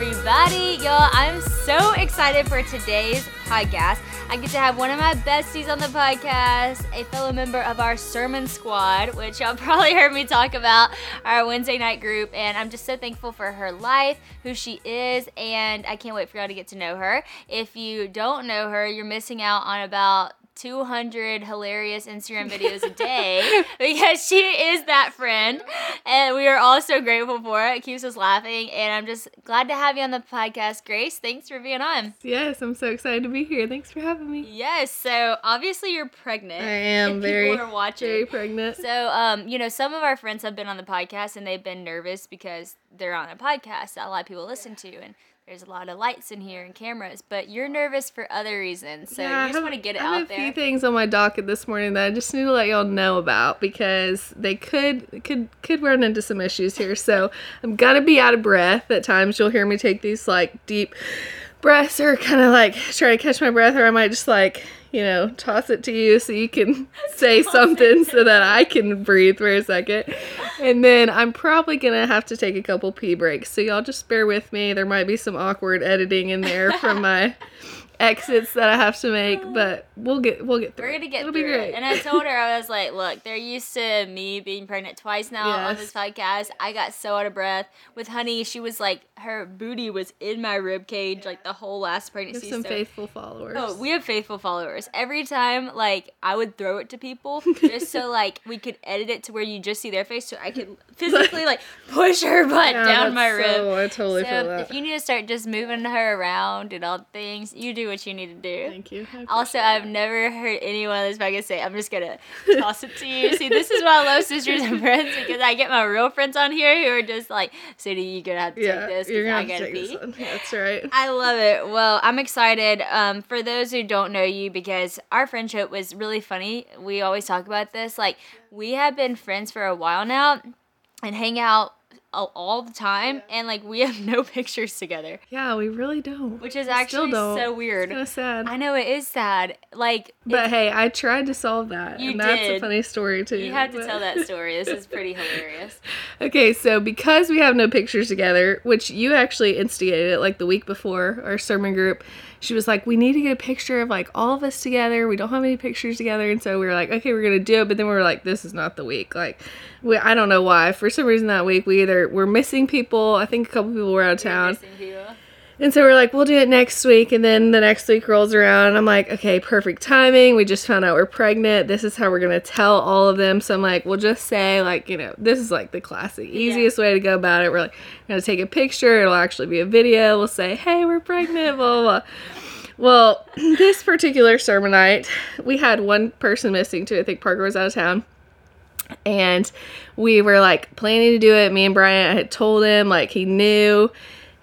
everybody. Y'all, I'm so excited for today's podcast. I get to have one of my besties on the podcast, a fellow member of our sermon squad, which y'all probably heard me talk about, our Wednesday night group. And I'm just so thankful for her life, who she is, and I can't wait for y'all to get to know her. If you don't know her, you're missing out on about 200 hilarious Instagram videos a day because she is that friend. And we are all so grateful for it. It keeps us laughing. And I'm just glad to have you on the podcast, Grace. Thanks for being on. Yes, I'm so excited to be here. Thanks for having me. Yes. So obviously you're pregnant. I am very, are watching. very pregnant. So, um, you know, some of our friends have been on the podcast and they've been nervous because they're on a podcast that a lot of people listen to. And there's a lot of lights in here and cameras, but you're nervous for other reasons. So Yeah, I you just want to get it I have a few things on my docket this morning that I just need to let y'all know about because they could could could run into some issues here. So I'm gonna be out of breath at times. You'll hear me take these like deep breaths or kind of like try to catch my breath, or I might just like you know toss it to you so you can say something so that I can breathe for a second. And then I'm probably gonna have to take a couple pee breaks. So y'all just bear with me. There might be some awkward editing in there from my exits that I have to make, mm. but we'll get we'll get through. We're gonna get It'll through be great. it. And I told her I was like, look, they're used to me being pregnant twice now on Yes. this podcast. I got so out of breath with Honey. She was like, her booty was in my rib cage like the whole last We have pregnancy. some so- faithful followers. Oh, we have faithful followers. Every time, like, I would throw it to people just so, like, we could edit it to where you just see their face, so I could physically, like, push her butt Yeah, down my rib. so- I totally feel that. if you need to start just moving her around and all things, you do what you need to do. Thank you. Also, I've that. never heard anyone on this podcast say, I'm just gonna toss it to you. See, this is why I love sisters and friends because I get my real friends on here who are just like, Sadie, you're gonna have to yeah, take this because I gotta to take pee. this one. That's right. I love it. Well, I'm excited. Um, for those who don't know you, because our friendship was really funny. We always talk about this. Like, we have been friends for a while now and hang out all, the time. And, like, we have no pictures together, Yeah, we really don't. which is We actually so weird. of sad. I know it is sad. Like, But hey, I tried to solve that, You and that's a did. funny story too. you have to but- tell that story. This is pretty hilarious. Okay, so because we have no pictures together, which you actually instigated it like the week before our sermon group, she was like, We need to get a picture of like all of us together. We don't have any pictures together. And so we were like, Okay, we're gonna do it. But then we were like, This is not the week. Like, we, I don't know why. For some reason that week, we either were missing people. I think a couple people were out of town. And so we're like, we'll do it next week. And then the next week rolls around. And I'm like, okay, perfect timing. We just found out we're pregnant. This is how we're going to tell all of them. So I'm like, we'll just say, like, you know, this is like the classic, easiest way to go about it. We're like, I'm going to take a picture. It'll actually be a video. We'll say, hey, we're pregnant, blah, blah, blah. Well, this particular sermon night, we had one person missing too. I think Parker was out of town and we were like planning to do it. Me and Bryant, I had told him like he knew,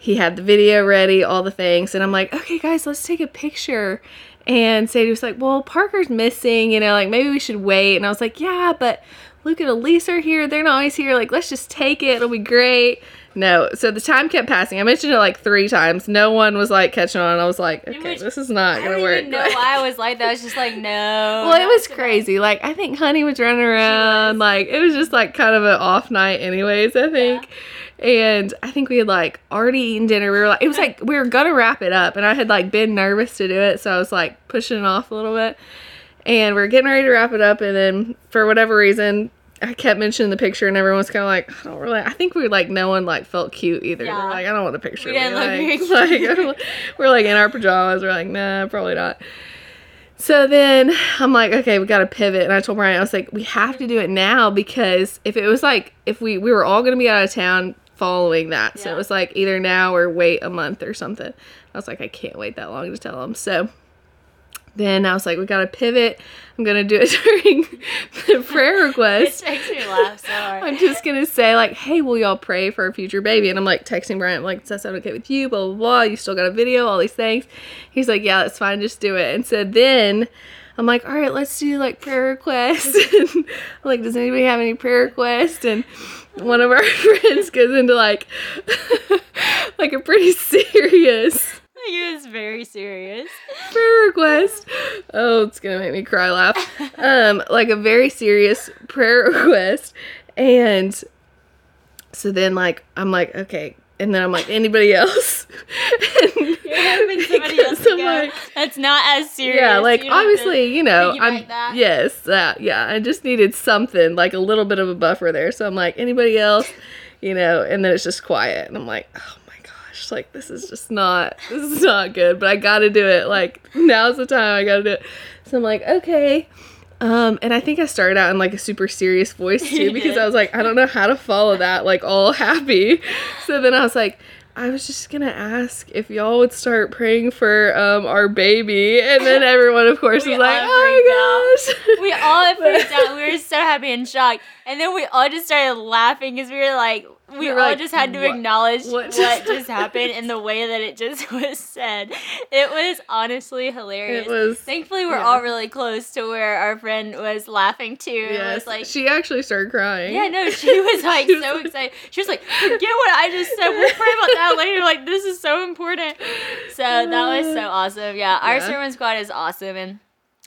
he had the video ready, all the things, and I'm like, okay, guys, let's take a picture. And Sadie was like, well, Parker's missing, you know, like maybe we should wait. And I was like, yeah, but Luke and Elise are here. They're not always here. Like, let's just take it. It'll be great. No, so the time kept passing. I mentioned it like three times. No one was like catching on. I was like, okay, was- this is not gonna don't work. even know why I was like that. I was just like, no. Well, it was crazy. Like I think Honey was running around. Like it was just like kind of an off night, anyways. I think, and I think we had like already eaten dinner. We were like, it was like we were gonna wrap it up, and I had like been nervous to do it, so I was like pushing it off a little bit. And we are getting ready to wrap it up, and then for whatever reason. I kept mentioning the picture, and everyone was kind of like, I don't really. I think we were like, no one like felt cute either. Yeah. like, I don't want a picture. We didn't me." look like, like, we're like in our pajamas. We're like, nah, probably not. So then I'm like, okay, we got to pivot. And I told Bryant, I was like, we have to do it now because if it was like, if we, we were all going to be out of town following that. So it was like either now or wait a month or something. I was like, I can't wait that long to tell him. So then I was like, we got to pivot. I'm to do it during the prayer It request. makes me laugh so hard. I'm just gonna say like, hey, will y'all pray for a future baby? And I'm like texting Bryant, I'm like, does that sound okay with you? Blah blah blah. You still got a video, all these things. He's like, yeah, that's fine, just do it. And so then I'm like, all right, let's do like prayer requests. and like, does anybody have any prayer requests? And one of our friends goes into like, like a pretty serious He was very serious. prayer request. Oh, it's gonna make me cry laugh. Um, like a very serious prayer request. And so then like I'm like, okay, and then I'm like, anybody else? You're somebody else go. That's not as serious. Yeah, like You don't have to obviously, you know, I'm that. yes, uh, yeah. I just needed something like a little bit of a buffer there. So I'm like, anybody else, you know, and then it's just quiet, and I'm like, oh my gosh, like this is just not, this is not good. But I got to do it. Like now's the time. I got to do it. So I'm like, okay. Um, and I think I started out in like a super serious voice too because. I was like, I don't know how to follow that like all happy. So then I was like, I was just gonna ask if y'all would start praying for um our baby, and then everyone of course was like, oh my gosh. We all freaked out. We were so happy and shocked. And then we all just started laughing because we were like, we We all like, just had to "What- acknowledge what what, just just happened and the way that it just was said. It was honestly hilarious. It was Thankfully, we're yeah. all really close to where our friend was laughing too. It yes. was like, she actually started crying. yeah, no, she was like She so like- excited. She was like, forget what I just said. We'll pray about that later. Like, this is so important. So that was so awesome. Yeah, our Yeah. sermon squad is awesome. And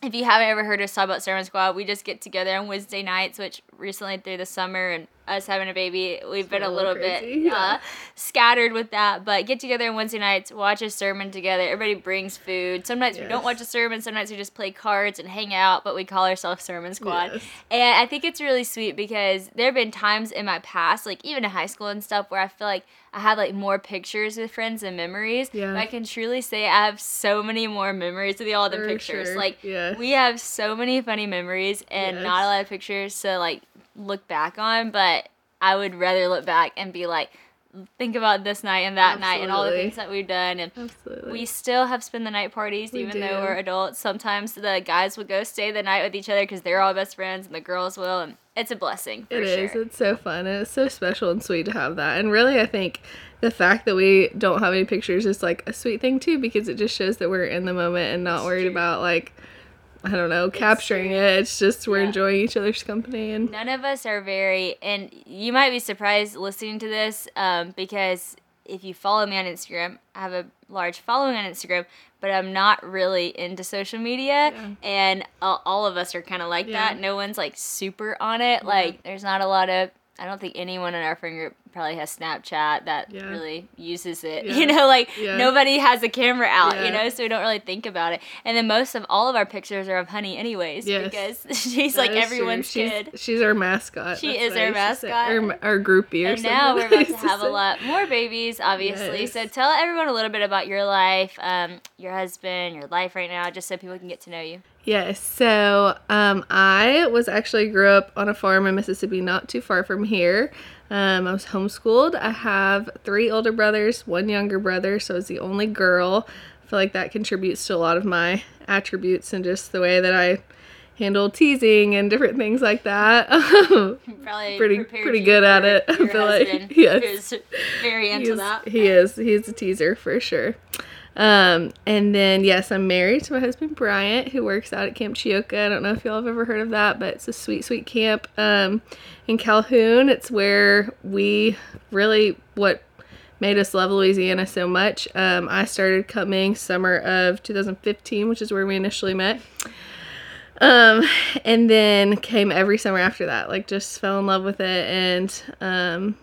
if you haven't ever heard us talk about sermon squad, we just get together on Wednesday nights, which recently through the summer and us having a baby, we've been been a little little bit uh, yeah. scattered with that. But get together on Wednesday nights, watch a sermon together. Everybody brings food. Some nights we don't watch a sermon. Some nights we just play cards and hang out. But we call ourselves sermon squad. Yes. And I think it's really sweet because there have been times in my past, like even in high school and stuff, where I feel like I had like more pictures with friends and memories. Yeah. I can truly say I have so many more memories with all the For pictures. sure, Like yeah. we have so many funny memories and Yes. not a lot of pictures So like look back on, but I would rather look back and be like, think about this night and that night and all the things that we've done and Absolutely. we still have spend the night parties We even though we're adults. Sometimes the guys would go stay the night with each other because they're all best friends, and the girls will, and it's a blessing. For It is. sure. It's so fun. And it's so special and sweet to have that. And really, I think the fact that we don't have any pictures is like a sweet thing too because it just shows that we're in the moment and not worried true. about like, I don't know, capturing it. It's just we're Yeah. enjoying each other's company and None of us are very, and you might be surprised listening to this um, because if you follow me on Instagram, I have a large following on Instagram, but I'm not really into social media. Yeah. And uh, all of us are kind of like Yeah. that. No one's like super on it. Like, there's not a lot of, I don't think anyone in our friend group probably has Snapchat that Yeah. really uses it. Yeah. You know, like Yeah. nobody has a camera out, you know, so we don't really think about it. And then most of all of our pictures are of Honey, anyways, Yes. because she's That like everyone's she's, kid. She's our mascot. She That's is our used to say. mascot. Or, our groupie or And something. now we're about to have a lot more babies, obviously. Yes. So tell everyone a little bit about your life, um, your husband, your life right now, just so people can get to know you. Yes. So um, I was actually grew up on a farm in Mississippi, not too far from here. Um, I was homeschooled. I have three older brothers, one younger brother, so I was the only girl. I feel like that contributes to a lot of my attributes and just the way that I handle teasing and different things like that. Probably Pretty- pretty good at it, I feel like. Yes. very into He's- that. He is. He's a teaser for sure. Um, and then yes, I'm married to my husband Bryant, who works out at Camp Ch-Yo-Ca. I don't know if y'all have ever heard of that, but it's a sweet, sweet camp um, in Calhoun. It's where we really what made us love Louisiana so much. Um, I started coming summer of 2015, which is where we initially met. Um, and then came every summer after that. Like just fell in love with it and um,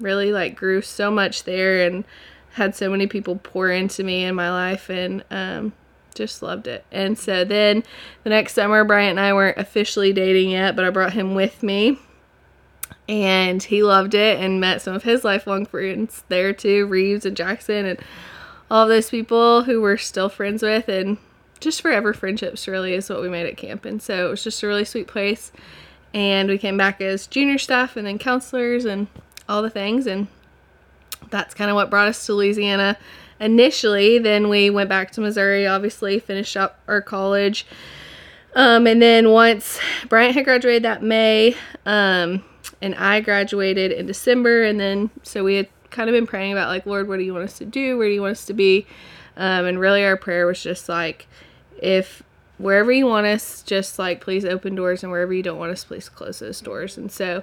really like grew so much there and had so many people pour into me in my life and um, just loved it. And so then the next summer, Bryant and I weren't officially dating yet, but I brought him with me. And he loved it and met some of his lifelong friends there too, Reeves and Jackson and all those people who we're still friends with and just forever friendships really is what we made at camp. And so it was just a really sweet place. And we came back as junior staff and then counselors and all the things and that's kind of what brought us to Louisiana initially. Then we went back to Missouri, obviously, finished up our college. Um, and then once Bryant had graduated that May, um, and I graduated in December, and then so we had kind of been praying about like, Lord, what do you want us to do? Where do you want us to be? Um, and really, our prayer was just like, if wherever you want us, just like please open doors, and wherever you don't want us, please close those doors. And so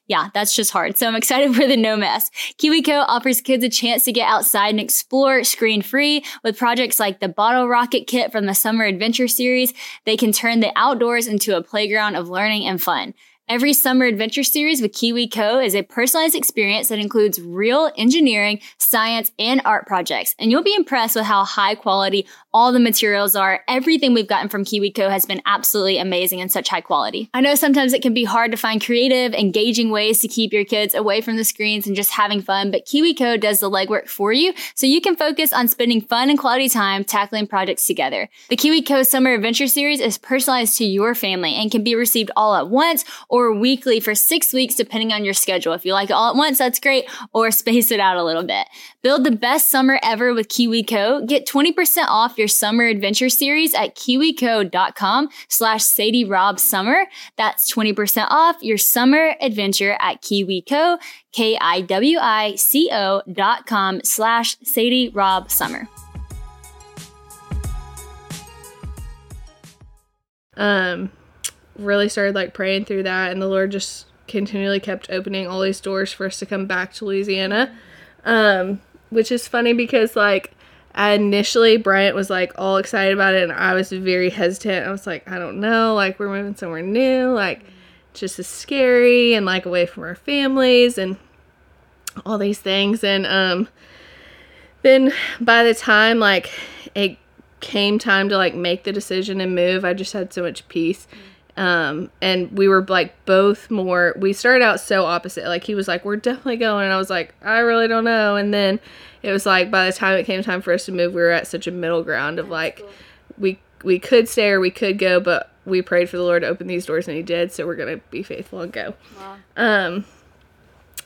yeah, that's just hard. So I'm excited for the no mess. KiwiCo offers kids a chance to get outside and explore screen free with projects like the bottle rocket kit from the summer adventure series. They can turn the outdoors into a playground of learning and fun. Every summer adventure series with KiwiCo is a personalized experience that includes real engineering, science, and art projects. And you'll be impressed with how high quality all the materials are. Everything we've gotten from KiwiCo has been absolutely amazing and such high quality. I know sometimes it can be hard to find creative, engaging ways to keep your kids away from the screens and just having fun, but KiwiCo does the legwork for you so you can focus on spending fun and quality time tackling projects together. The KiwiCo Summer Adventure Series is personalized to your family and can be received all at once or weekly for six weeks depending on your schedule. If you like it all at once, that's great, or space it out a little bit. Build the best summer ever with KiwiCo. Get 20% off your summer adventure series at kiwico.com slash Sadie Rob Summer. That's 20% off your summer adventure at KiwiCo, K-I-W-I-C-O dot com slash Sadie Rob Summer. Um, really started like praying through that, and the Lord just continually kept opening all these doors for us to come back to Louisiana. Um, which is funny because like initially Bryant was like all excited about it and I was very hesitant. I was like, I don't know, like we're moving somewhere new, like just as scary and like away from our families and all these things and um then by the time like it came time to like make the decision and move, I just had so much peace. Um, and we were like both more we started out so opposite. Like he was like, We're definitely going and I was like, I really don't know and then it was like by the time it came time for us to move, we were at such a middle ground of like we we could stay or we could go, but we prayed for the Lord to open these doors and he did, so we're going to be faithful and go. Wow. Um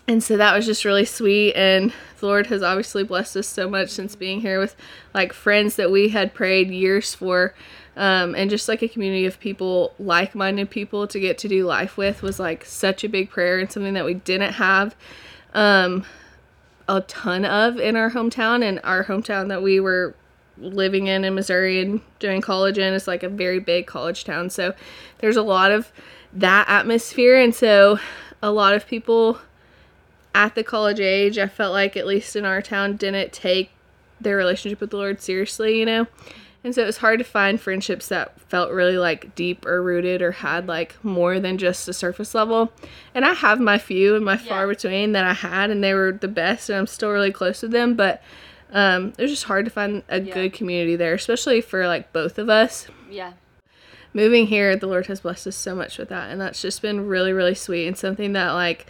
and so that was just really sweet and the Lord has obviously blessed us so much since being here with like friends that we had prayed years for um, and just like a community of people like-minded people to get to do life with was like such a big prayer and something that we didn't have um, a ton of in our hometown. And our hometown that we were living in in Missouri and doing college in is like a very big college town. So there's a lot of that atmosphere. And so a lot of people at the college age, I felt like, at least in our town, didn't take their relationship with the Lord seriously, you know? And so it was hard to find friendships that felt really like deep or rooted or had like more than just a surface level. And I have my few and my far Yeah. between that I had, and they were the best, and I'm still really close with them. But um, it was just hard to find a Yeah. good community there, especially for like both of us Yeah. moving here, the Lord has blessed us so much with that. And that's just been really, really sweet and something that, like,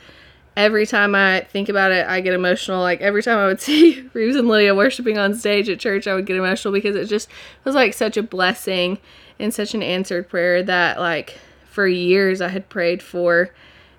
every time I think about it, I get emotional. Like, every time I would see Reeves and Lydia worshiping on stage at church, I would get emotional because it just was like such a blessing and such an answered prayer that, like, for years I had prayed for.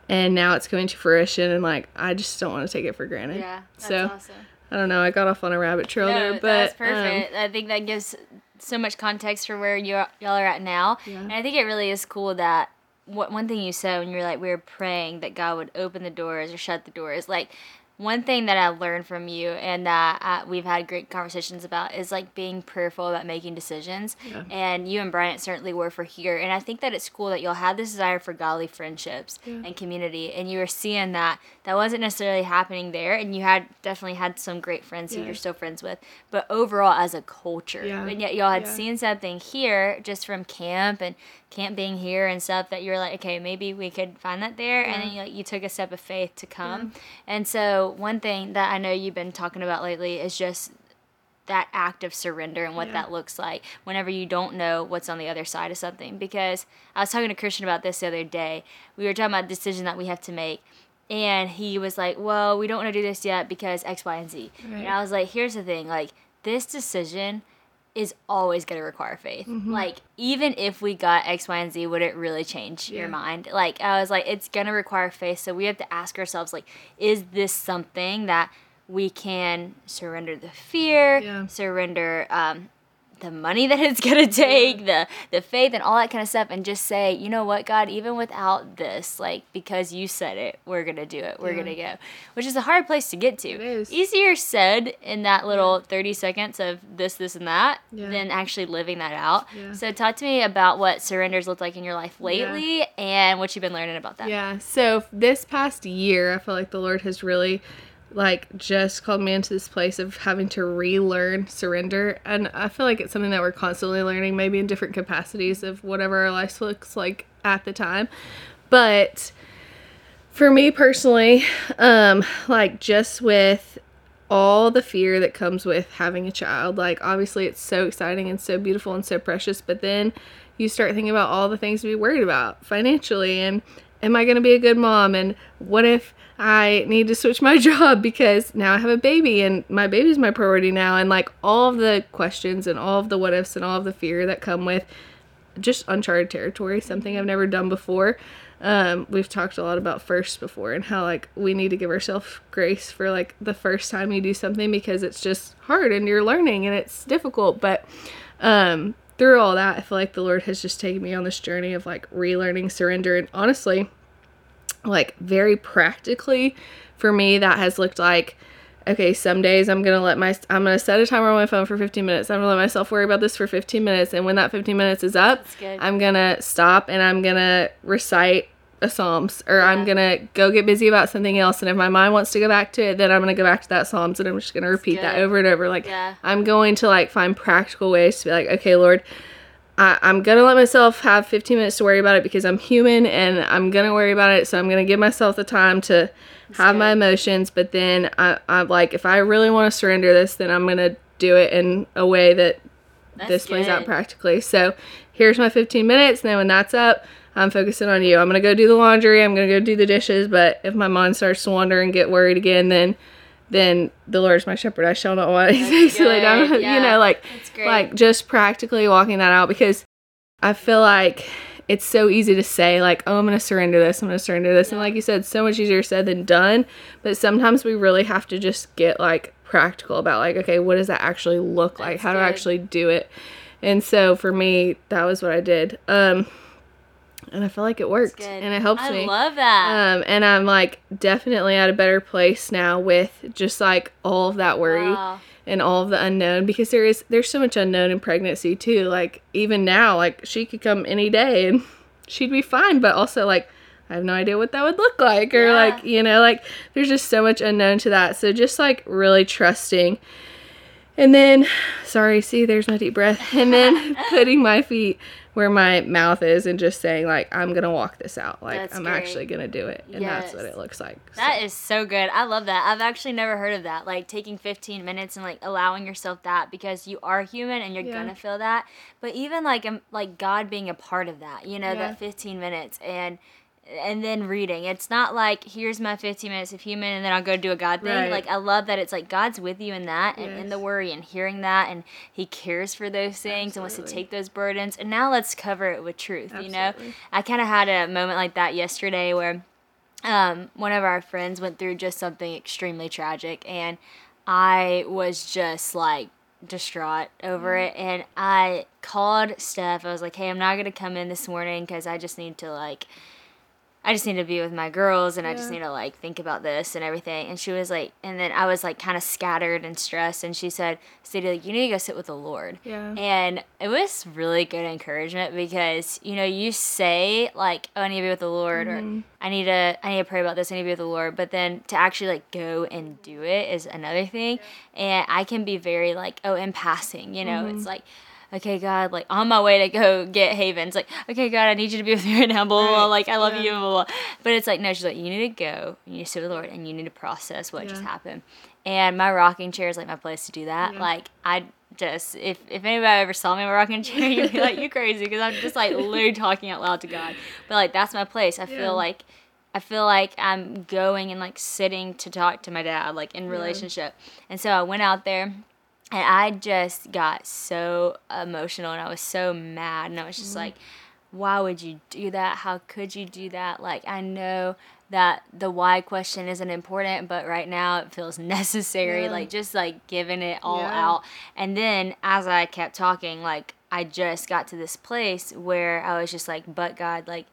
And now it's coming to fruition, and like I just don't want to take it for granted. Yeah. That's so awesome. I don't know. I got off on a rabbit trail No, there, but that's um. I think that gives so much context for where you y'all are at now, Yeah. and I think it really is cool that what one thing you said when you were like we were praying that God would open the doors or shut the doors, like. One thing that I learned from you and that uh, we've had great conversations about is like being prayerful about making decisions. Yeah. And you and Bryant certainly were for here. And I think that it's cool that you'll have this desire for godly friendships Yeah. and community. And you were seeing that that wasn't necessarily happening there. And you had definitely had some great friends who you're still friends with. But overall, as a culture, Yeah. and yet y'all had Yeah. seen something here just from camp and camp being here and stuff that you're like, okay, maybe we could find that there. And then you, like, you took a step of faith to come. And so, one thing that I know you've been talking about lately is just that act of surrender and what Yeah. that looks like whenever you don't know what's on the other side of something. Because I was talking to Christian about this the other day. We were talking about a decision that we have to make. And he was like, Well, we don't want to do this yet because X, Y, and Z. And I was like, Here's the thing like, this decision is always going to require faith. Mm-hmm. Like, even if we got X, Y, and Z, would it really change your mind? Like, I was like, it's going to require faith. So we have to ask ourselves, like, is this something that we can surrender the fear, Yeah. surrender um, the money that it's going to take, the, the faith, and all that kind of stuff, and just say, you know what, God, even without this, like, because you said it, we're going to do it. We're Yeah. going to go. Which is a hard place to get to. It is. Easier said in that little 30 seconds of this, this, and that Yeah. than actually living that out. Yeah. So, talk to me about what surrenders look like in your life lately and what you've been learning about that. Yeah. So this past year, I feel like the Lord has really like just called me into this place of having to relearn surrender. And i feel like it's something that we're constantly learning maybe in different capacities of whatever our life looks like at the time. But for me personally um like just with all the fear that comes with having a child like obviously it's so exciting and so beautiful and so precious but then you start thinking about all the things to be worried about financially and am i going to be a good mom? And what if i need to switch my job because now i have a baby and my baby's my priority now and like all of the questions and all of the what ifs and all of the fear that come with just uncharted territory, something I've never done before. Um, we've talked a lot about first before and how like we need to give ourselves grace for like the first time you do something because it's just hard and you're learning and it's difficult. But um, through all that, I feel like the Lord has just taken me on this journey of like relearning surrender and honestly, like very practically for me that has looked like okay some days i'm gonna let my i'm gonna set a timer on my phone for 15 minutes. I'm gonna let myself worry about this for 15 minutes. And when that 15 minutes is up i'm gonna stop and i'm gonna recite a psalms or i'm gonna go get busy about something else. And if my mind wants to go back to it then i'm gonna go back to that psalms and i'm just gonna repeat that over and over. Like Yeah. i'm going to like find practical ways to be like okay lord I, I'm gonna let myself have 15 minutes to worry about it because I'm human and I'm gonna worry about it. So I'm gonna give myself the time to have my emotions. But then I, I'm like, if I really want to surrender this, then I'm gonna do it in a way that That's this plays out practically. So here's my 15 minutes. And then when that's up, I'm focusing on you. I'm gonna go do the laundry. I'm gonna go do the dishes. But if my mind starts to wander and get worried again, then then the Lord is my shepherd. I shall not want anything down. good. You know, like like just practically walking that out because I feel like it's so easy to say like, "Oh, I'm going to surrender this. I'm going to surrender this." And like you said, so much easier said than done, but sometimes we really have to just get like practical about like, okay, what does that actually look like? That's How good. actually do it? And so for me, that was what I did. Um and I feel like it worked and it helps I me. love that. Um, and I'm like definitely at a better place now with just like all of that worry Wow. and all of the unknown because there is there's so much unknown in pregnancy too. Like even now, like she could come any day and she'd be fine, but also like I have no idea what that would look like or Yeah. like you know like there's just so much unknown to that. So just like really trusting. And then, sorry, see, there's my deep breath. And then putting my feet where my mouth is and just saying, like, I'm to walk this out. Like, That's I'm great. actually to do it. And that's what it looks like. That is so good. I love that. I've actually never heard of that. Like taking 15 minutes and like allowing yourself that because you are human and you're Yeah. gonna feel that. But even like um, like God being a part of that, you know, Yeah. that 15 minutes and and then reading. It's not like here's my 15 minutes of human and then I'll go do a God thing. Right. Like I love that it's like God's with you in that and in the worry and hearing that and He cares for those things and wants to take those burdens. And now let's cover it with truth. You know, I kind of had a moment like that yesterday where um, one of our friends went through just something extremely tragic, and I was just like distraught over it. And I called Steph. I was like, "Hey, I'm not gonna come in this morning because I just need to like." I just need to be with my girls and I just need to like think about this and everything. And she was like, and then I was like kind of scattered and stressed. And she said, Sadie, like, you need to go sit with the Lord. Yeah. And it was really good encouragement because, you know, you say like, oh, I need to be with the Lord Mm-hmm. or I need to, I need to pray about this. I need to be with the Lord. But then to actually like go and do it is another thing. And I can be very like, oh, in passing, you know, Mm-hmm. it's like, okay, God, like on my way to go get Haven. It's like, okay, God, I need you to be with me right now. Blah, blah, blah. Like, I love yeah. you. Blah, blah. But it's like, no, she's like, you need to go. You need to sit with the Lord and you need to process what just happened. And my rocking chair is like my place to do that. Yeah. Like, I just, if, if anybody ever saw me in a rocking chair, you'd be like, you crazy. Because I'm just like literally talking out loud to God. But like, that's my place. I Yeah. feel like, I feel like I'm going and like sitting to talk to my dad, like in relationship. And so I went out there and I just got so emotional and I was so mad and I was just Mm-hmm. like, why would you do that? How could you do that? Like I know that the why question isn't important, but right now it feels necessary. Yeah. Like just like giving it all Yeah. out. And then as I kept talking, like I just got to this place where I was just like, but God, like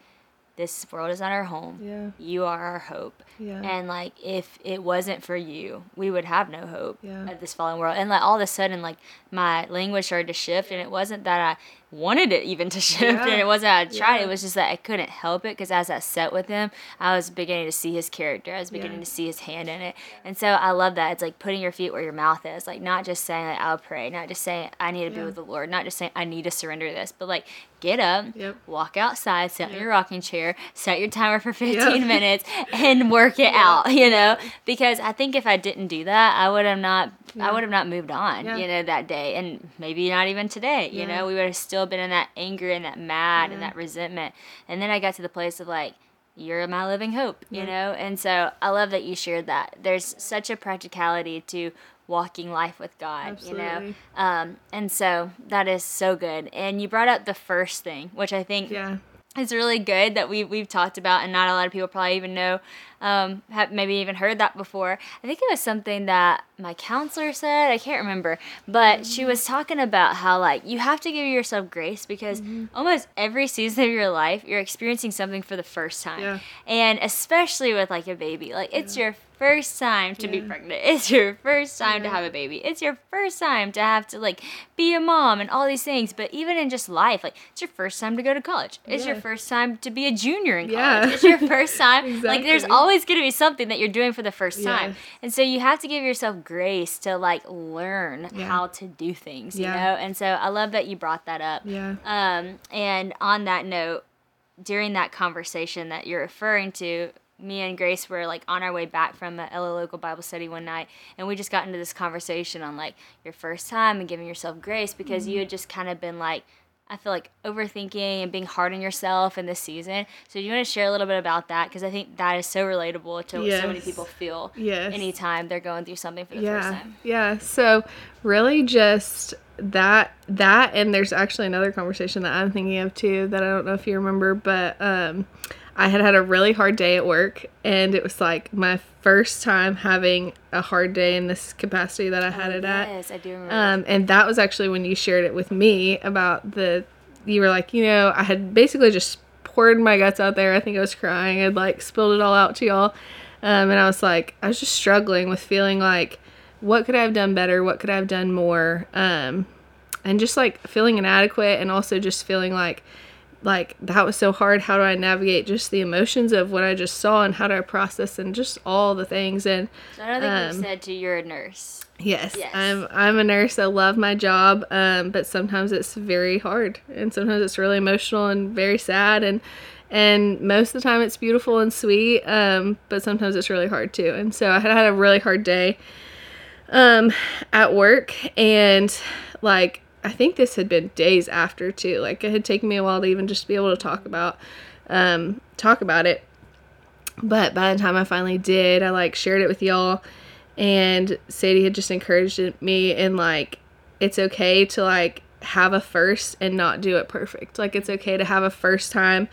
this world is not our home. Yeah. You are our hope. Yeah. And like if it wasn't for you, we would have no hope Yeah. of this fallen world. And like all of a sudden like my language started to shift and it wasn't that I wanted it even to shift and it wasn't I tried. Yeah. It was just that I couldn't help it because as I sat with him, I was beginning to see his character. I was beginning Yeah. to see his hand in it. And so I love that. It's like putting your feet where your mouth is. Like not just saying like I'll pray, not just saying I need to be with the Lord, not just saying I need to surrender this, but like get up, Yep. walk outside, sit in your rocking chair, set your timer for 15 Yep. minutes and work it out, you know? Because I think if I didn't do that, I would have not Yeah. I would have not moved on, Yeah. you know, that day and maybe not even today, you know? We would have still been in that anger and that mad and that resentment. And then I got to the place of like you're my living hope, you Yeah. know? And so I love that you shared that. There's such a practicality to walking life with God, you know? Um, and so that is so good. And you brought up the first thing, which I think Yeah. It's really good that we we've talked about, and not a lot of people probably even know, um, have maybe even heard that before. I think it was something that my counselor said. I can't remember, but she was talking about how like you have to give yourself grace because almost every season of your life you're experiencing something for the first time, Yeah. and especially with like a baby, like it's your first time to be pregnant. It's your first time to have a baby. It's your first time to have to like be a mom and all these things. But even in just life, like it's your first time to go to college. It's your first time to be a junior in college. Yeah. It's your first time. Like there's always going to be something that you're doing for the first time. And so you have to give yourself grace to like learn Yeah. how to do things, you know? And so I love that you brought that up. Yeah. Um, and on that note, during that conversation that you're referring to, me and Grace were like on our way back from the LA local Bible study one night, and we just got into this conversation on like your first time and giving yourself grace because you had just kind of been like, I feel like overthinking and being hard on yourself in this season. So, do you want to share a little bit about that? Because I think that is so relatable to what so many people feel Yes. anytime they're going through something for the yeah. first time. Yeah. So really just that that and there's actually another conversation that I'm thinking of too that I don't know if you remember, but um, I had had a really hard day at work, and it was like my first time having a hard day in this capacity that I had it at. Yes, I do remember. Um, and that was actually when you shared it with me about the. You were like, you know, I had basically just poured my guts out there. I think I was crying. I'd like spilled it all out to y'all. Um, and I was like, I was just struggling with feeling like, what could I have done better? What could I have done more? Um, and just like feeling inadequate and also just feeling like, like that was so hard. How do I navigate just the emotions of what I just saw and how do I process and just all the things and So I don't think um, you said to you're a nurse. Yes, Yes. I'm I'm a nurse. I love my job, um, but sometimes it's very hard, and sometimes it's really emotional and very sad, and and most of the time it's beautiful and sweet, um, but sometimes it's really hard too. And so I had had a really hard day um, at work, and like I think this had been days after too. Like it had taken me a while to even just be able to talk about um, talk about it. But by the time I finally did, I like shared it with y'all and Sadie had just encouraged me in like it's okay to like have a first and not do it perfect. Like it's okay to have a first time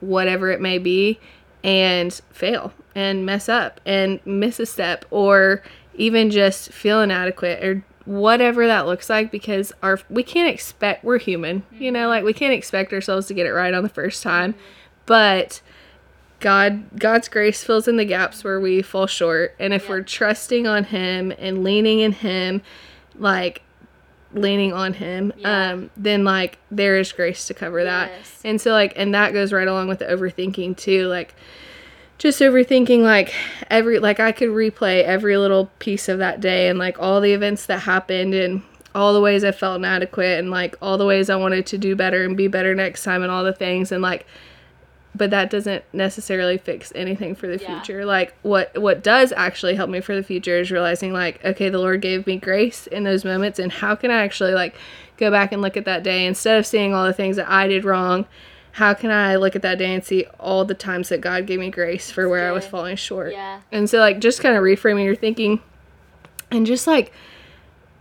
whatever it may be and fail and mess up and miss a step or even just feel inadequate or whatever that looks like because our we can't expect we're human you know like we can't expect ourselves to get it right on the first time but God God's grace fills in the gaps where we fall short and if Yeah. we're trusting on him and leaning in him like leaning on him Yeah. um then like there is grace to cover that Yes. and so like and that goes right along with the overthinking too like just overthinking like every like I could replay every little piece of that day and like all the events that happened and all the ways I felt inadequate and like all the ways I wanted to do better and be better next time and all the things and like but that doesn't necessarily fix anything for the Yeah. future. Like what what does actually help me for the future is realizing like okay, the Lord gave me grace in those moments and how can I actually like go back and look at that day instead of seeing all the things that I did wrong, how can I look at that day and see all the times that God gave me grace for where I was falling short. Yeah. And so like just kind of reframing your thinking and just like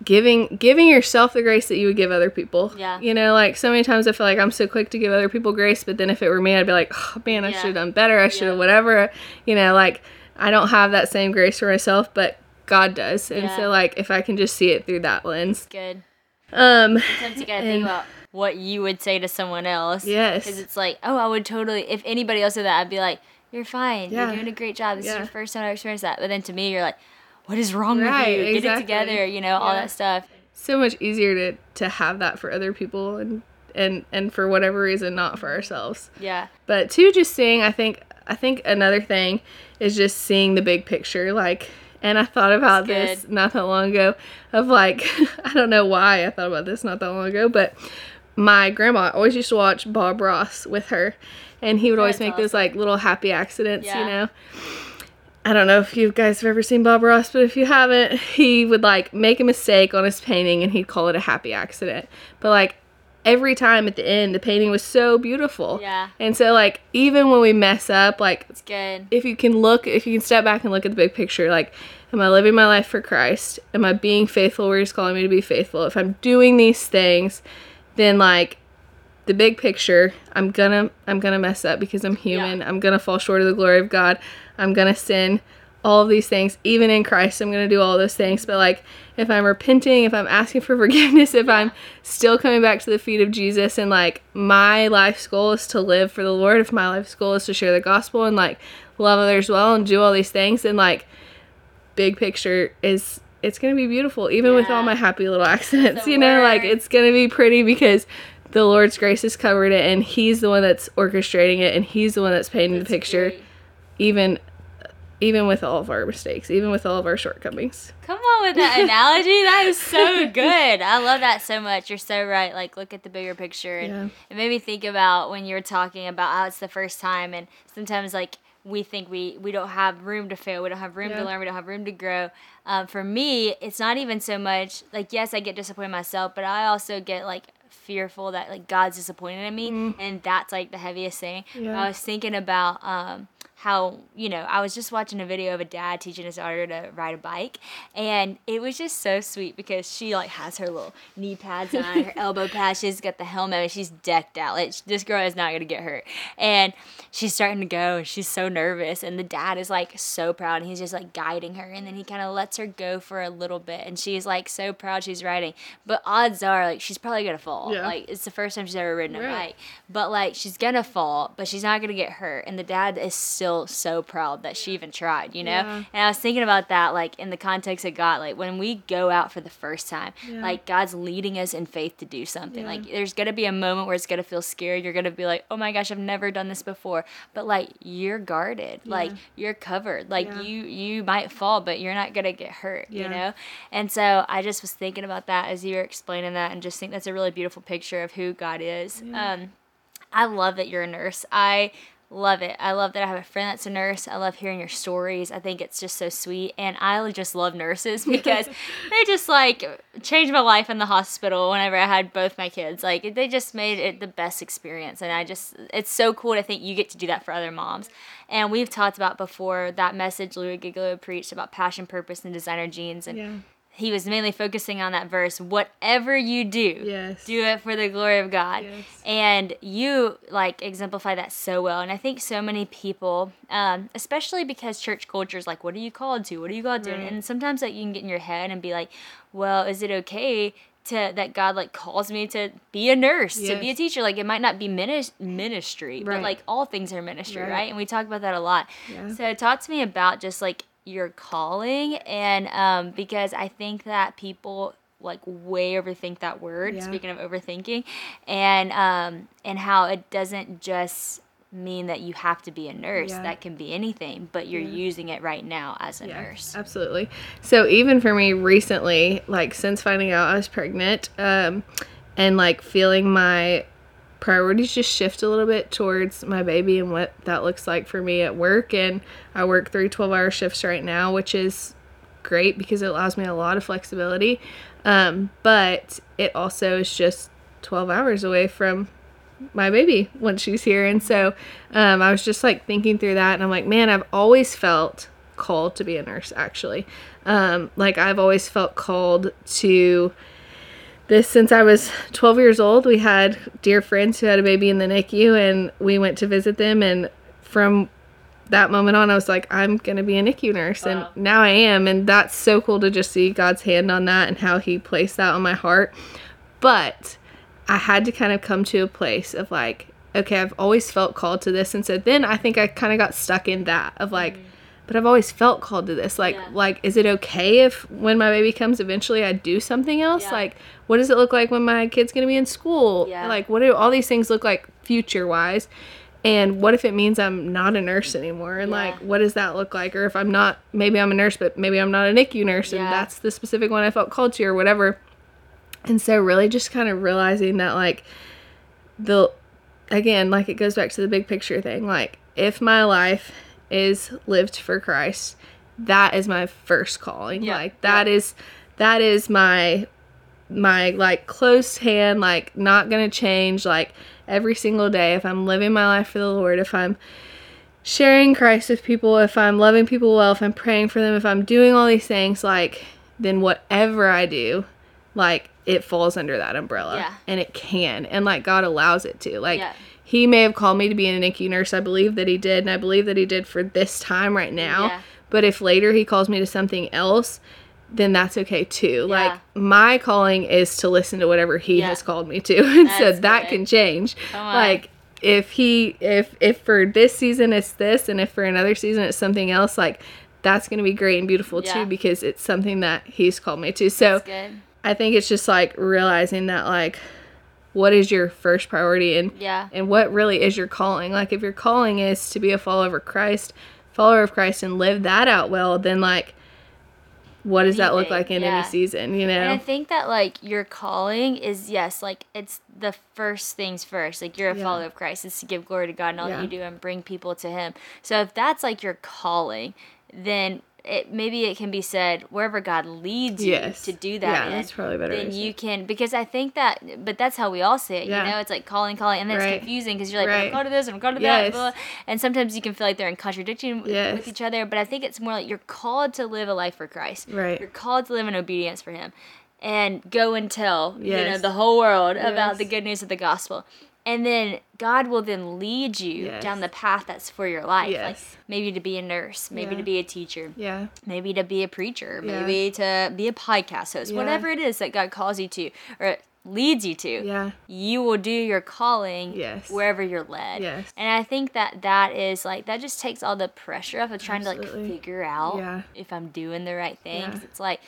giving giving yourself the grace that you would give other people. Yeah. You know, like so many times I feel like I'm so quick to give other people grace, but then if it were me, I'd be like, oh man, I Yeah. should have done better. I should have Yeah. whatever. You know, like I don't have that same grace for myself, but God does. And Yeah. so like if I can just see it through that lens. Good. Um Sometimes you gotta think about what you would say to someone else. Yes. Because it's like, oh, I would totally. If anybody else did that, I'd be like, you're fine. Yeah. You're doing a great job. This is Yeah. your first time I've experienced that. But then to me, you're like, what is wrong Right, with you? Get it together. You know, all that stuff. so much easier to to have that for other people and and and for whatever reason not for ourselves. Yeah. But two, just seeing, I think, I think another thing is just seeing the big picture. Like, and I thought about this not that long ago of like, I don't know why I thought about this not that long ago, but my grandma always used to watch Bob Ross with her, and he would always That's make those like little happy accidents, you know. I don't know if you guys have ever seen Bob Ross, but if you haven't, he would like make a mistake on his painting and he'd call it a happy accident. But like every time at the end, the painting was so beautiful. Yeah. And so like even when we mess up, like It's good. if you can look, if you can step back and look at the big picture, like am I living my life for Christ? Am I being faithful where he's calling me to be faithful? If I'm doing these things, then like the big picture, I'm gonna I'm gonna mess up because I'm human. Yeah. I'm gonna fall short of the glory of God. I'm gonna sin. All of these things, even in Christ, I'm gonna do all those things. But like, if I'm repenting, if I'm asking for forgiveness, if I'm still coming back to the feet of Jesus, and like my life's goal is to live for the Lord, if my life's goal is to share the gospel and like love others well and do all these things, then like big picture is it's gonna be beautiful, even with all my happy little accidents. you know, like it's gonna be pretty because the Lord's grace has covered it, and He's the one that's orchestrating it, and He's the one that's painting That's the picture, great. even even with all of our mistakes, even with all of our shortcomings. Come on with that analogy. That is so good. I love that so much. You're so right. Like, look at the bigger picture. And Yeah. it made me think about when you were talking about how it's the first time, and sometimes, like, we think we, we don't have room to fail, we don't have room Yeah. to learn, we don't have room to grow. Um, for me, it's not even so much like, yes, I get disappointed myself, but I also get like fearful that like God's disappointed in me, and that's like the heaviest thing. Mm. Yeah. I was thinking about um, how you know I was just watching a video of a dad teaching his daughter to ride a bike, and it was just so sweet because she like has her little knee pads on, her elbow pads, she's got the helmet, and she's decked out. Like this girl is not gonna get hurt, and she's starting to go, and she's so nervous, and the dad is like so proud, and he's just like guiding her, and then he kind of lets her go for a little bit, and she's like so proud she's riding, but odds are like she's probably gonna fall. Yeah. Like it's the first time she's ever ridden a Right. bike, but like she's gonna fall, but she's not gonna get hurt, and the dad is still so proud that she even tried, you know. Yeah. And I was thinking about that, like in the context of God, like when we go out for the first time, Yeah. like God's leading us in faith to do something. Yeah. Like there's gonna be a moment where it's gonna feel scary. You're gonna be like, oh my gosh, I've never done this before. But like you're guarded, like you're covered. Like you you might fall, but you're not gonna get hurt. You know. And so I just was thinking about that as you were explaining that, and just think that's a really beautiful picture of who God is. Um, I love that you're a nurse. I love it. I love that I have a friend that's a nurse. I love hearing your stories. I think it's just so sweet. And I just love nurses because they just like changed my life in the hospital whenever I had both my kids. Like they just made it the best experience. And I just, it's so cool to think you get to do that for other moms. And we've talked about before that message Louie Giglio preached about passion, purpose, and designer genes. And Yeah. He was mainly focusing on that verse whatever you do Yes. do it for the glory of god Yes. and you like exemplify that so well and i think so many people um, especially because church culture is like what are you called to what are you called to and sometimes like you can get in your head and be like well is it okay to that god like calls me to be a nurse to be a teacher like it might not be minis- ministry but like all things are ministry right. Right. and we talk about that a lot Yeah. so talk to me about just like your calling and um because i think that people like way overthink that word Yeah. speaking of overthinking and um and how it doesn't just mean that you have to be a nurse Yeah. that can be anything but you're Yeah. using it right now as a Yeah, nurse Absolutely. So even for me recently, like since finding out I was pregnant, um, and like feeling my priorities just shift a little bit towards my baby and what that looks like for me at work. And I work three 12 hour shifts right now, which is great because it allows me a lot of flexibility. Um, but it also is just 12 hours away from my baby when she's here. And so um, I was just like thinking through that, and I'm like, man, I've always felt called to be a nurse, actually. Um, like, I've always felt called to this since I was 12 years old. We had dear friends who had a baby in the NICU, and we went to visit them. And from that moment on, I was like, I'm going to be a NICU nurse. Wow. And now I am. And that's so cool to just see God's hand on that and how He placed that on my heart. But I had to kind of come to a place of like, okay, I've always felt called to this. And so then I think I kind of got stuck in that of like, mm. But I've always felt called to this. Like, Yeah. like, is it okay if when my baby comes eventually I do something else? Yeah. Like, what does it look like when my kid's gonna be in school? Yeah. Like, what do all these things look like future wise? And what if it means I'm not a nurse anymore? And like, what does that look like? Or if I'm not, maybe I'm a nurse, but maybe I'm not a NICU nurse, and that's the specific one I felt called to, or whatever. And so, really, just kind of realizing that, like, the again, like it goes back to the big picture thing. Like, if my life is lived for Christ, that is my first calling. Yeah, Like that is that is my my like close hand, like not gonna change like every single day. If I'm living my life for the Lord, if I'm sharing Christ with people, if I'm loving people well, if I'm praying for them, if I'm doing all these things, like then whatever I do, like it falls under that umbrella. Yeah. And it can. And like God allows it to. Like Yeah. He may have called me to be a NICU nurse. I believe that he did, and I believe that he did for this time right now. Yeah. But if later he calls me to something else, then that's okay too. Yeah. Like my calling is to listen to whatever he Yeah. has called me to. And so that good. can change. Like if he if if for this season it's this and if for another season it's something else, like that's gonna be great and beautiful too because it's something that he's called me to. So That's. I think it's just like realizing that like what is your first priority and Yeah. and what really is your calling like if your calling is to be a follower of christ follower of christ and live that out well then like what does that look like in yeah. any season you know? And I think that like your calling is yes, like it's the first things first. Like you're a Yeah. follower of Christ, is to give glory to God in all Yeah. that you do and bring people to Him. So if that's like your calling, then it maybe it can be said wherever God leads you Yes. to do that. Yeah, in, that's probably better Then you can because I think that, but that's how we all say it. Yeah. You know, it's like calling, calling, and then Right. it's confusing because you're like, Right. I'm going to this, I'm going to Yes. that, blah, blah. and sometimes you can feel like they're in contradiction Yes. with each other. But I think it's more like you're called to live a life for Christ. Right. You're called to live in obedience for Him, and go and tell you know the whole world about the good news of the gospel. And then God will then lead you Yes. down the path that's for your life. Like Yes. maybe to be a nurse, maybe Yeah. to be a teacher, Yeah. maybe to be a preacher, Yeah. maybe to be a podcast host, Yeah. whatever it is that God calls you to or leads you to. Yeah. You will do your calling Yes. wherever you're led. Yes. And I think that that is like that just takes all the pressure off of trying to like figure out if I'm doing the right things. It's like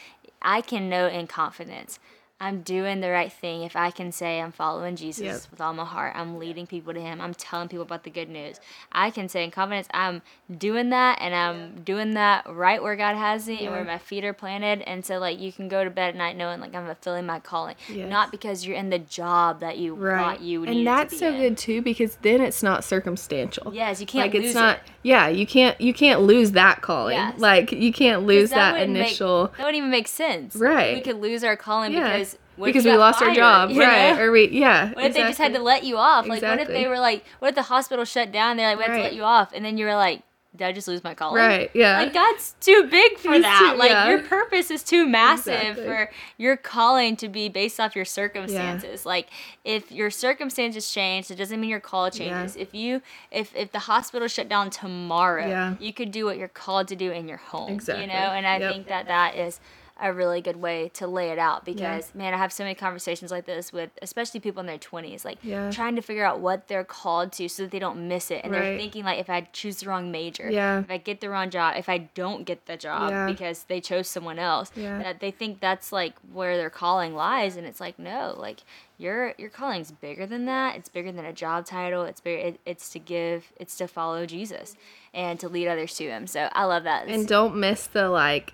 I can know in confidence I'm doing the right thing if I can say I'm following Jesus Yep. with all my heart. I'm leading people to Him. I'm telling people about the good news. I can say in confidence I'm doing that and I'm doing that right where God has me and where my feet are planted. And so like you can go to bed at night knowing like I'm fulfilling my calling, Yes. not because you're in the job that you Right. thought you needed and that's to so in. good too because then it's not circumstantial. Yes, you can't like lose it's not it. yeah you can't you can't lose that calling Yes. like you can't lose that, make- initial that wouldn't even make sense. Right. We could lose our calling yeah because what because we lost our fired, job you right know? or we yeah What if they just had to let you off? Like, what if they were like, what if the hospital shut down? They're like, we have to let you off, and then you were like, did I just lose my calling? right yeah Like God's too big for He's that. too- like yeah. your purpose is too massive Exactly. for your calling to be based off your circumstances. Like if your circumstances change, it doesn't mean your call changes. If you if if the hospital shut down tomorrow, Yeah. you could do what you're called to do in your home. Exactly. You know, and I Yep. think that that is a really good way to lay it out because man i have so many conversations like this with especially people in their 20s like Yeah. trying to figure out what they're called to so that they don't miss it and they're thinking like if i choose the wrong major Yeah. if i get the wrong job if i don't get the job Yeah. because they chose someone else Yeah. that they think that's like where their calling lies and it's like no like your your calling's bigger than that it's bigger than a job title it's bigger it, it's to give it's to follow jesus and to lead others to him so i love that and don't miss the like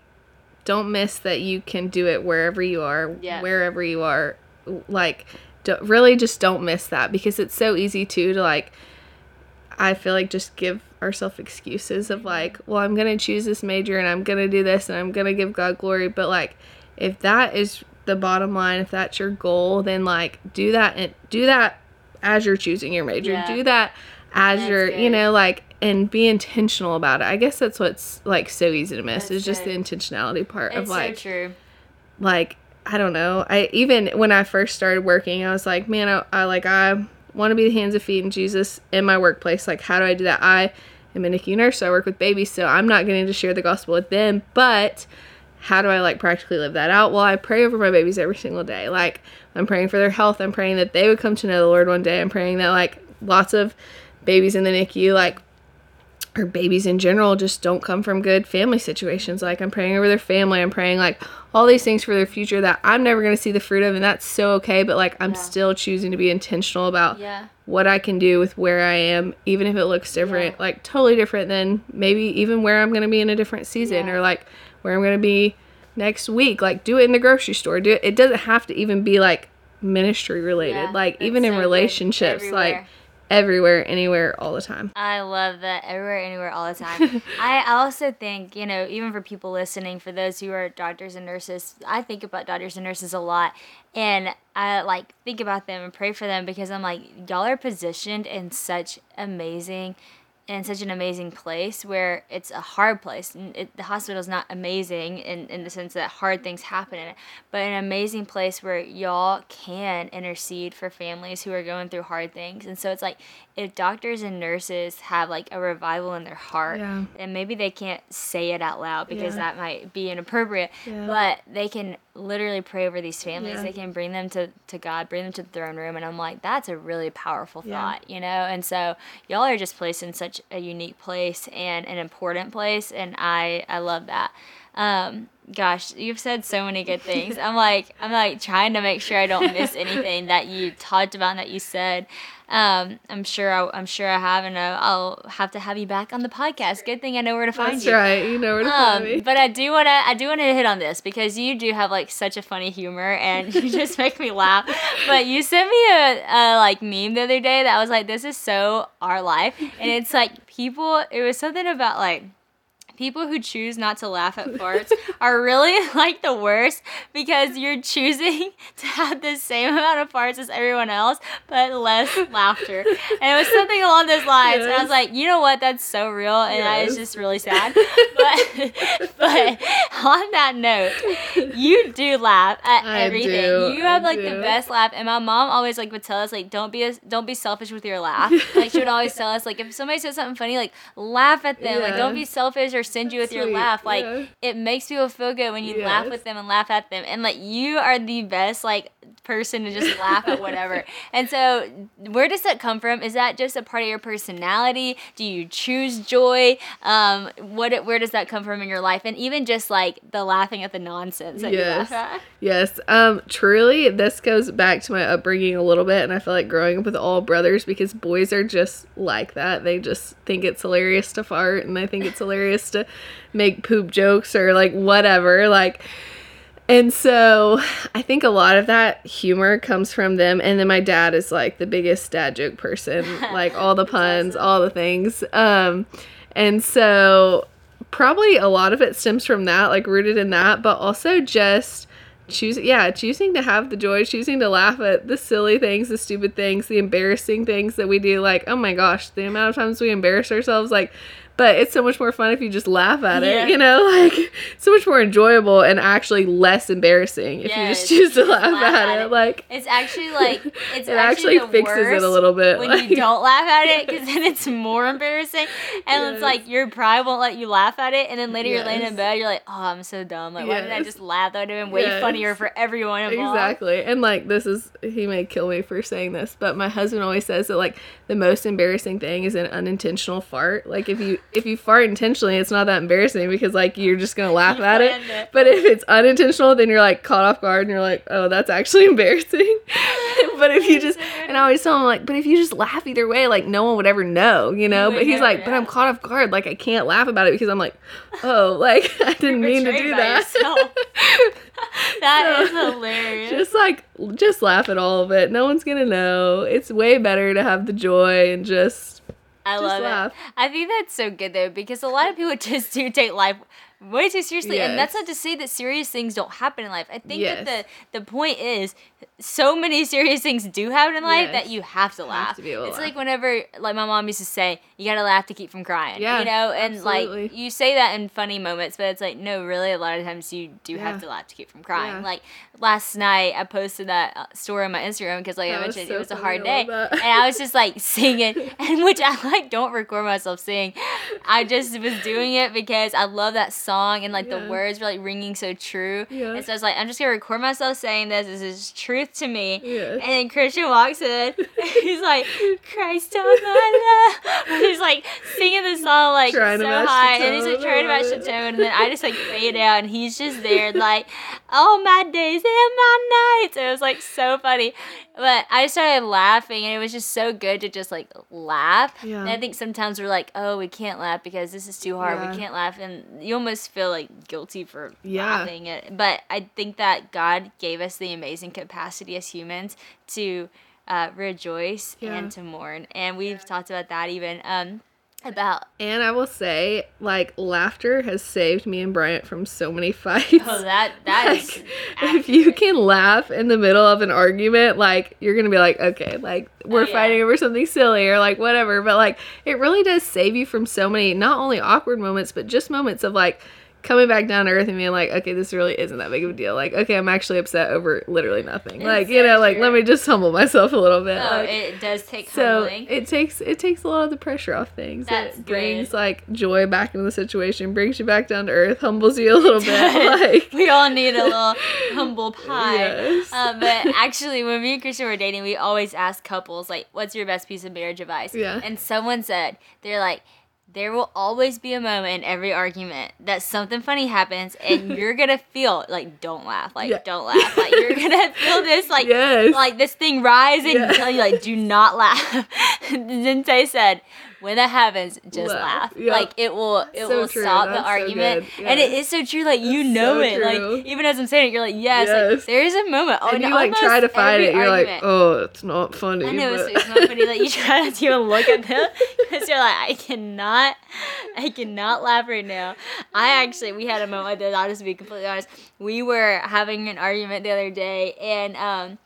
don't miss that you can do it wherever you are Yeah. wherever you are. Like don't, really just don't miss that because it's so easy too to like i feel like just give ourselves excuses of mm-hmm. like well i'm gonna choose this major and i'm gonna do this and i'm gonna give god glory. But like if that is the bottom line if that's your goal then like do that and do that as you're choosing your major. Yeah. do that as That's you're you know like and be intentional about it. I guess that's what's like so easy to miss That's is just the intentionality part it's of like so true. like i don't know. I even when i first started working i was like man i, I like i want to be the hands and feet in jesus in my workplace. Like how do i do that? I am a nicu nurse so i work with babies so i'm not getting to share the gospel with them but how do i like practically live that out? Well i pray over my babies every single day. Like i'm praying for their health. I'm praying that they would come to know the lord one day. I'm praying that like lots of babies in the nicu like or babies in general just don't come from good family situations. Like I'm praying over their family, I'm praying like all these things for their future that I'm never going to see the fruit of and that's so okay, but like I'm Yeah. still choosing to be intentional about yeah what I can do with where I am even if it looks different, Yeah. like totally different than maybe even where I'm going to be in a different season or like where I'm going to be next week. Like do it in the grocery store. Do it it doesn't have to even be like ministry related. Like that's even in so good. relationships like Everywhere. anywhere, all the time. I love that everywhere, anywhere, all the time. I I also think, you know, even for people listening, for those who are doctors and nurses, I think about doctors and nurses a lot. And I like think about them and pray for them because I'm like, y'all are positioned in such amazing in such an amazing place where it's a hard place. And it, the hospital is not amazing in, in the sense that hard things happen in it, but an amazing place where y'all can intercede for families who are going through hard things. And so it's like if doctors and nurses have like a revival in their heart, Yeah. and maybe they can't say it out loud because Yeah. that might be inappropriate, Yeah. but they can literally pray over these families. Yeah. They can bring them to, to God, bring them to the throne room. And I'm like, that's a really powerful Yeah. thought, you know? And so y'all are just placed in such a unique place and an important place. And I, I love that. Um, gosh, you've said so many good things. I'm like, I'm like trying to make sure I don't miss anything that you talked about and that you said. Um, I'm sure I, I'm sure I have, and I'll, have to have you back on the podcast. Good thing I know where to find That's you. That's right. You know where to find Um, me. but I do want to I do want to hit on this because you do have like such a funny humor and you just make me laugh. But you sent me a, a like meme the other day that I was like, this is so our life, and it's like people. It was something about like people who choose not to laugh at farts are really like the worst because you're choosing to have the same amount of farts as everyone else, but less laughter. And it was something along those lines. And I was like, you know what? That's so real. And I was just really sad. But, but on that note, you do laugh at I everything. do, You have I like the best laugh. And my mom always like would tell us like, don't be a, don't be selfish with your laugh. like she would always tell us like, if somebody says something funny, like laugh at them. Like don't be selfish or stingy with your laugh. Like yeah. it makes people feel good when you laugh with them and laugh at them. And like you are the best like person to just laugh at whatever. And so where does that come from? Is that just a part of your personality? Do you choose joy? Um what where does that come from in your life? And even just like the laughing at the nonsense that Yes. you laugh at. Yes. Um, truly, this goes back to my upbringing a little bit, and I feel like growing up with all brothers because boys are just like that. They just think it's hilarious to fart, and they think it's hilarious to make poop jokes or like whatever. Like, and so I think a lot of that humor comes from them. And then my dad is like the biggest dad joke person, like all the puns, all the things. Um, and so probably a lot of it stems from that, like rooted in that, but also just choosing, yeah, choosing to have the joy, choosing to laugh at the silly things, the stupid things, the embarrassing things that we do. Like, oh my gosh, the amount of times we embarrass ourselves, like, but it's so much more fun if you just laugh at Yeah. it, you know? Like, so much more enjoyable and actually less embarrassing if you just choose to laugh, laugh at, at it. it. Like, It's actually like it's it actually, fixes it a little bit. when like- you don't laugh at it because then it's more embarrassing and it's like your pride won't let you laugh at it and then later you're laying in bed you're like oh i'm so dumb like why didn't i just laugh that would have been way Yes. funnier for everyone involved Exactly. And like this is he may kill me for saying this, but my husband always says that like the most embarrassing thing is an unintentional fart. Like if you if you fart intentionally, it's not that embarrassing because like you're just gonna laugh You at it. it. But if it's unintentional, then you're like caught off guard and you're like, oh, that's actually embarrassing. but if you just and I always tell him like, but if you just laugh either way, like no one would ever know, you know. but he's never like, but I'm caught off guard. Like I can't laugh about it because I'm like, oh, like I didn't mean to do that. That is hilarious just like just laugh at all of it. No one's gonna know. It's way better to have the joy and just I Just love laugh. it. I think that's so good though because a lot of people just do take life way too seriously, and that's not to say that serious things don't happen in life. I think that the the point is so many serious things do happen in life Yes. that you have to laugh. able to it's laugh. like whenever like my mom used to say, you gotta laugh to keep from crying. Yeah, you know, and absolutely. like you say that in funny moments, but it's like no, really, a lot of times you do Yeah. have to laugh to keep from crying. Yeah. Like last night, I posted that uh, story on my Instagram because like I That was mentioned, so it was a hard day, and. I was just like singing, and which I like don't record myself singing. I just was doing it because I love that song and like the words were like ringing so true. Yeah. And so I was like, I'm just gonna record myself saying this. This is truth to me. Yes. And then Christian walks in. He's like, Christ on my love. He's like singing the song like Trying so high, and he's like trying to match the tone, and then I just like fade out, and he's just there like, all my days and my nights. It was like so funny, but I started laughing, and it was just so good to just like laugh. Yeah. And I think sometimes we're like, oh, we can't laugh because this is too hard. Yeah. We can't laugh, and you almost feel like guilty for Yeah. laughing it. But I think that God gave us the amazing capacity as humans to uh, rejoice Yeah. and to mourn, and we've talked about that even um, about And I will say, like, laughter has saved me and Bryant from so many fights. oh that that Like, if you can laugh in the middle of an argument, like you're gonna be like, okay, like we're Oh, yeah. fighting over something silly or like whatever. But like it really does save you from so many not only awkward moments, but just moments of like coming back down to earth and being like, okay, this really isn't that big of a deal. Like, okay, I'm actually upset over literally nothing. It's like, so you know, like true. let me just humble myself a little bit. oh like, it does take so humbling. it takes it takes a lot of the pressure off things. That's it brings good. like joy back into the situation, brings you back down to earth, humbles you a little bit. Like we all need a little humble pie. Yes. Uh, but actually, when me and Christian were dating, we always ask couples, like, what's your best piece of marriage advice? Yeah. And someone said, they're like, there will always be a moment in every argument that something funny happens and you're gonna feel like don't laugh like Yeah. don't laugh like you're gonna feel this like Yes. like this thing rise and Yeah. tell you like do not laugh Zinte said, "When that happens, just Laugh. laugh. Yep. Like it will, it So will true. stop the That's so argument." good. And it is so true. Like you That's know so it. true. Like even as I'm saying it, you're like, "Yes." Like there is a moment. Oh, and you like try to fight it. You're like, oh, it's not funny. I know, but- it's not funny. Like you try not to even look at them because you're like, I cannot, I cannot laugh right now. I actually, we had a moment like this. I'll just be completely honest. We were having an argument the other day, and um,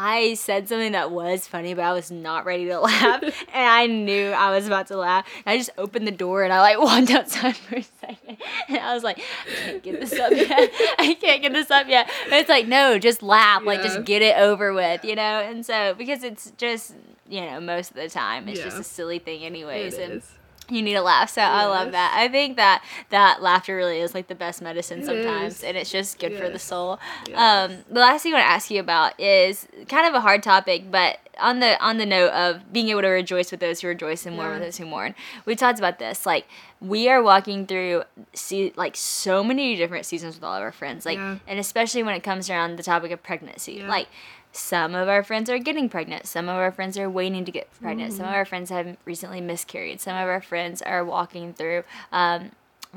I said something that was funny, but I was not ready to laugh, and I knew I was about to laugh. I just opened the door and I like walked outside for a second, and I was like, I can't get this up yet. I can't get this up yet. But it's like, no, just laugh, like just get it over with, you know. And so because it's just you know most of the time it's just a silly thing anyways, It and is. You need a laugh. So I love that. I think that that laughter really is like the best medicine It sometimes, is. and it's just good for the soul. Yes. Um, the last thing I want to ask you about is kind of a hard topic, but on the on the note of being able to rejoice with those who rejoice and mourn Yeah. with those who mourn, we talked about this. Like we are walking through see like so many different seasons with all of our friends, like Yeah. and especially when it comes around the topic of pregnancy, Yeah. like. Some of our friends are getting pregnant. Some of our friends are waiting to get pregnant. Some of Mm-hmm. our friends have recently miscarried. Some of our friends are walking through um,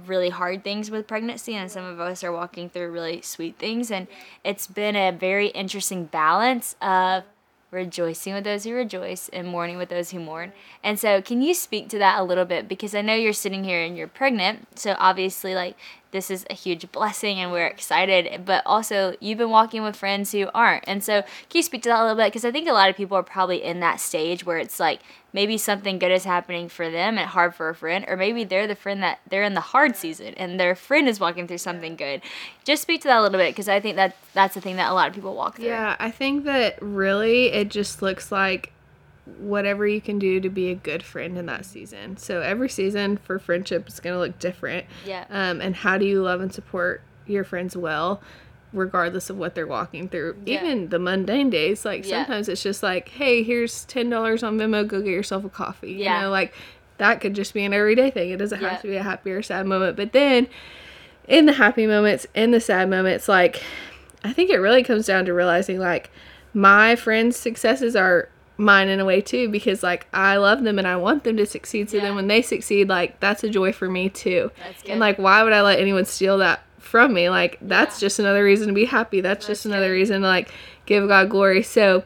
really hard things with pregnancy, and some of us are walking through really sweet things. And it's been a very interesting balance of rejoicing with those who rejoice and mourning with those who mourn. And so, can you speak to that a little bit? Because I know you're sitting here and you're pregnant, so obviously, like, this is a huge blessing and we're excited, but also you've been walking with friends who aren't. And so, can you speak to that a little bit? Because I think a lot of people are probably in that stage where it's like maybe something good is happening for them and hard for a friend, or maybe they're the friend that they're in the hard season and their friend is walking through something good. Just speak to that a little bit because I think that that's the thing that a lot of people walk through. Yeah, I think that really it just looks like whatever you can do to be a good friend in that season. So every season for friendship is going to look different. Yeah. Um, and how do you love and support your friends well, regardless of what they're walking through? Yeah. Even the mundane days, like Yeah. sometimes it's just like, hey, here's ten dollars on Venmo, go get yourself a coffee. Yeah. You know, like that could just be an everyday thing. It doesn't Yeah. have to be a happy or sad moment. But then in the happy moments, in the sad moments, like I think it really comes down to realizing like my friends' successes are mine in a way too because like I love them and I want them to succeed. So Yeah. then when they succeed, like that's a joy for me too. That's good. And like why would I let anyone steal that from me? Like that's Yeah. just another reason to be happy. That's, That's just another good. reason to like give God glory. So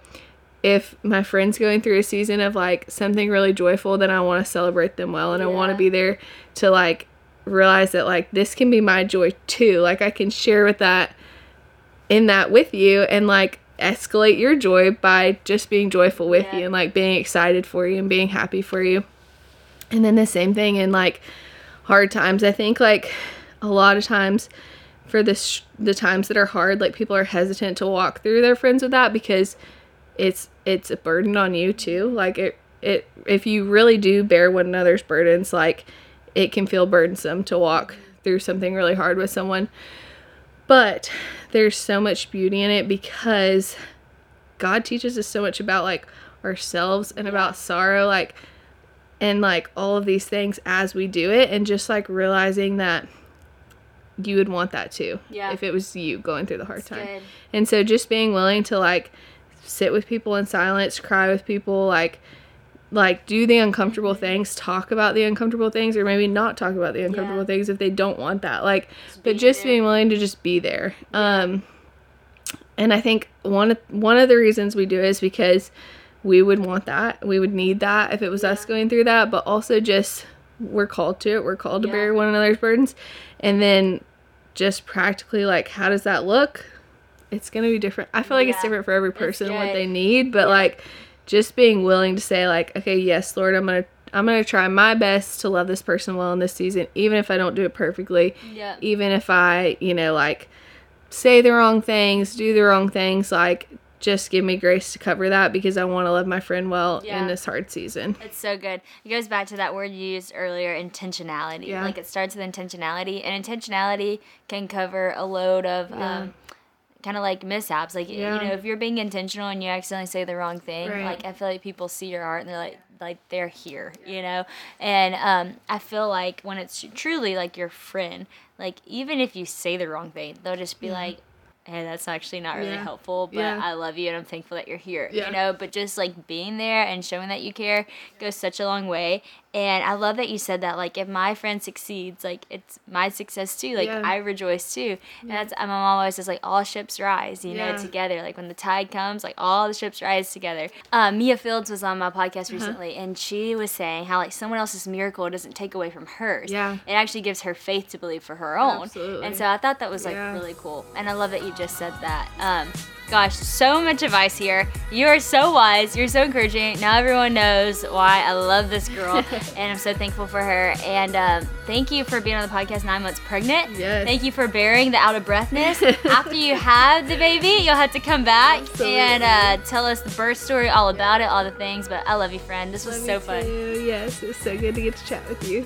if my friend's going through a season of like something really joyful, then I want to celebrate them well and I want to be there to like realize that like this can be my joy too. Like I can share with that in that with you and like escalate your joy by just being joyful with Yeah. you and like being excited for you and being happy for you. And then the same thing in like hard times. I think like a lot of times for this the times that are hard, like people are hesitant to walk through their friends with that because it's it's a burden on you too. Like it it if you really do bear one another's burdens, like it can feel burdensome to walk mm. through something really hard with someone. But there's so much beauty in it because God teaches us so much about like ourselves and about sorrow like and like all of these things as we do it and just like realizing that you would want that too Yeah. if it was you going through the hard That's time good. and so just being willing to like sit with people in silence cry with people like like do the uncomfortable things talk about the uncomfortable things or maybe not talk about the uncomfortable Yeah. things if they don't want that. Like Just but just there. being willing to just be there. Um and i think one of one of the reasons we do it is because we would want that. We would need that if it was us going through that but also just we're called to it. We're called to Yeah. bear one another's burdens. And then just practically like how does that look? It's gonna be different. I feel like it's different for every person what they need but like just being willing to say like okay yes lord i'm gonna i'm gonna try my best to love this person well in this season even if i don't do it perfectly Yeah. even if I, you know, like say the wrong things, do the wrong things, like just give me grace to cover that because I want to love my friend well Yeah. in this hard season. It's so good. It goes back to that word you used earlier, intentionality. Yeah. Like it starts with intentionality, and intentionality can cover a load of Yeah. um, kind of like mishaps. Like Yeah. you know, if you're being intentional and you accidentally say the wrong thing, Right. like I feel like people see your art and they're like, like they're here, you know. And um, I feel like when it's truly like your friend, like even if you say the wrong thing, they'll just be like. and that's actually not really Yeah. helpful but Yeah. i love you and i'm thankful that you're here Yeah. you know but just like being there and showing that you care goes such a long way and i love that you said that like if my friend succeeds like it's my success too like Yeah. i rejoice too. And that's my mom always says like all ships rise you know together like when the tide comes like all the ships rise together. Um, mia fields was on my podcast Uh-huh. recently and she was saying how like someone else's miracle doesn't take away from hers. Yeah. it actually gives her faith to believe for her own. Absolutely. and so i thought that was like Yeah. really cool. And i love that you just said that. Um, gosh so much advice here. You are so wise. You're so encouraging. Now everyone knows why i love this girl and i'm so thankful for her. And um, thank you for being on the podcast nine months pregnant. Yes. thank you for bearing the out of breathness. After you have the baby you'll have to come back and uh, tell us the birth story all about it all the things. But i love you friend. This was Love so fun. too. Yes, it's so good to get to chat with you.